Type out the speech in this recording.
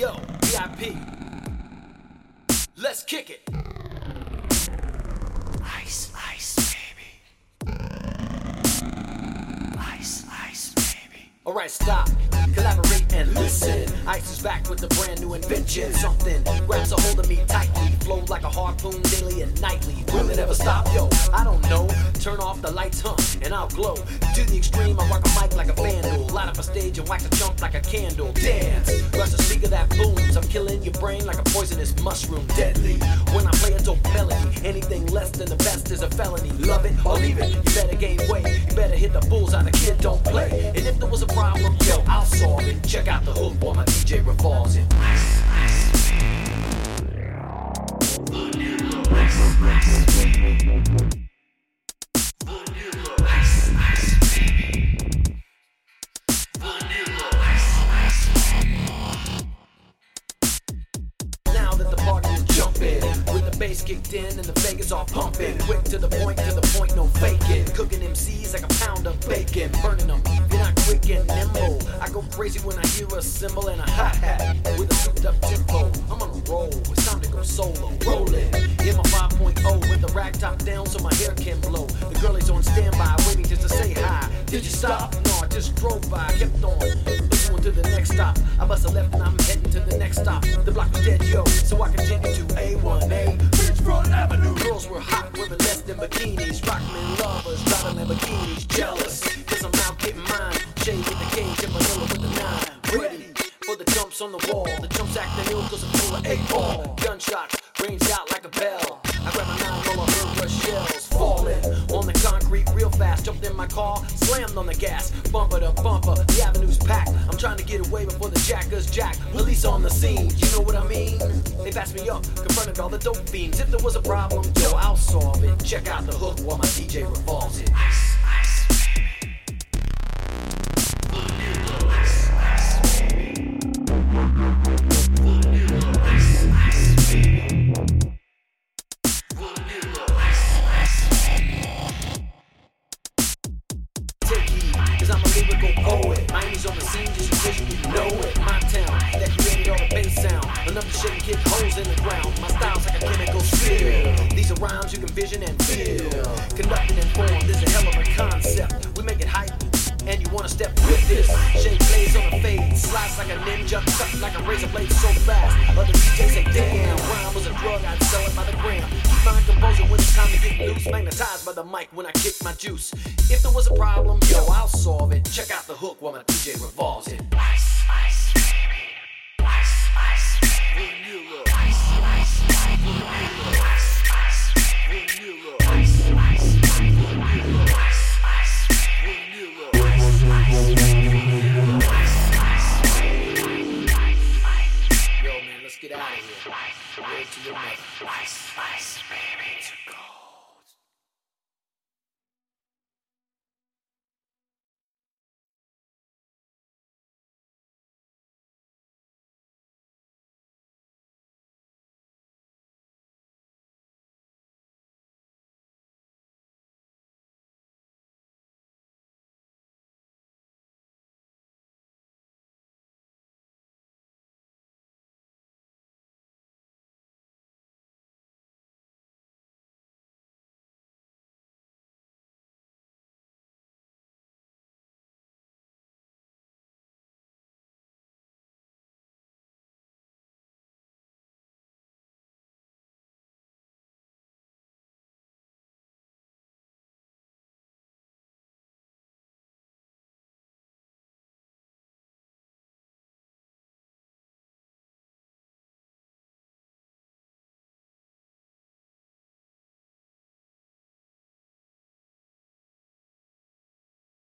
Yo, VIP. Let's kick it. Ice, ice, baby. Ice, ice, baby. Alright, stop, collaborate and listen. Ice is back with a brand new invention. Something grabs a hold of me tightly, flow like a harpoon daily and nightly. Will it ever stop? Yo, I don't know. Turn off the lights, huh, and I'll glow. To the extreme, I rock a mic like a vandal. Light up a stage and wax a jump like a candle. Dance, rush a speaker that booms. I'm killing your brain like a poisonous mushroom. Deadly. When I play a dope melody, anything less than the best is a felony. Love it or leave it. You better gain weight. You better hit the bullseye. The kid don't play. And kicked in and the Vegas all pumping, quick to the point, to the point, no faking. Cooking MCs like a pound of bacon, burning them. You're not quick and nimble. I go crazy when I hear a cymbal and a hi hat with a souped up tempo. I'm on a roll, it's time to go solo. Rolling in my 5.0 with the rag top down so my hair can blow. The girl is on standby, waiting just to say hi. Did you stop? No, I just drove by, kept on. Going to the next stop. I bust a left and I'm heading to the next stop. The block was dead, yo, so I continued to A1A. Beachfront Avenue. Girls were hot, women less than bikinis. Rockman lovers, driving Lamborghinis. Jealous, cause I'm out getting mine. Shay with the cage and Vanilla with the nine. Ready for the jumps on the wall. The jumps acting ill cause I'm full of eight ball. Gunshots car, slammed on the gas, bumper to bumper. The avenue's packed. I'm trying to get away before the jackers jack. Police on the scene, you know what I mean? They passed me up, confronted all the dope fiends. If there was a problem, yo, I'll solve it. Check out the hook while my DJ revolves it. To shake kick holes in the ground. My style's like a chemical spill. These are rhymes you can vision and feel. Conducted and formed, this is a hell of a concept. We make it hype. And you wanna step with this? Shake blades on the fade, slice like a ninja, cut like a razor blade so fast. Other DJs say, damn, rhyme was a drug, I'd sell it by the gram. Keep my composure when it's time to get loose, magnetized by the mic when I kick my juice. If there was a problem, yo, I'll solve it. Check out the hook while my DJ revolves it. Ice, ice, baby. To go.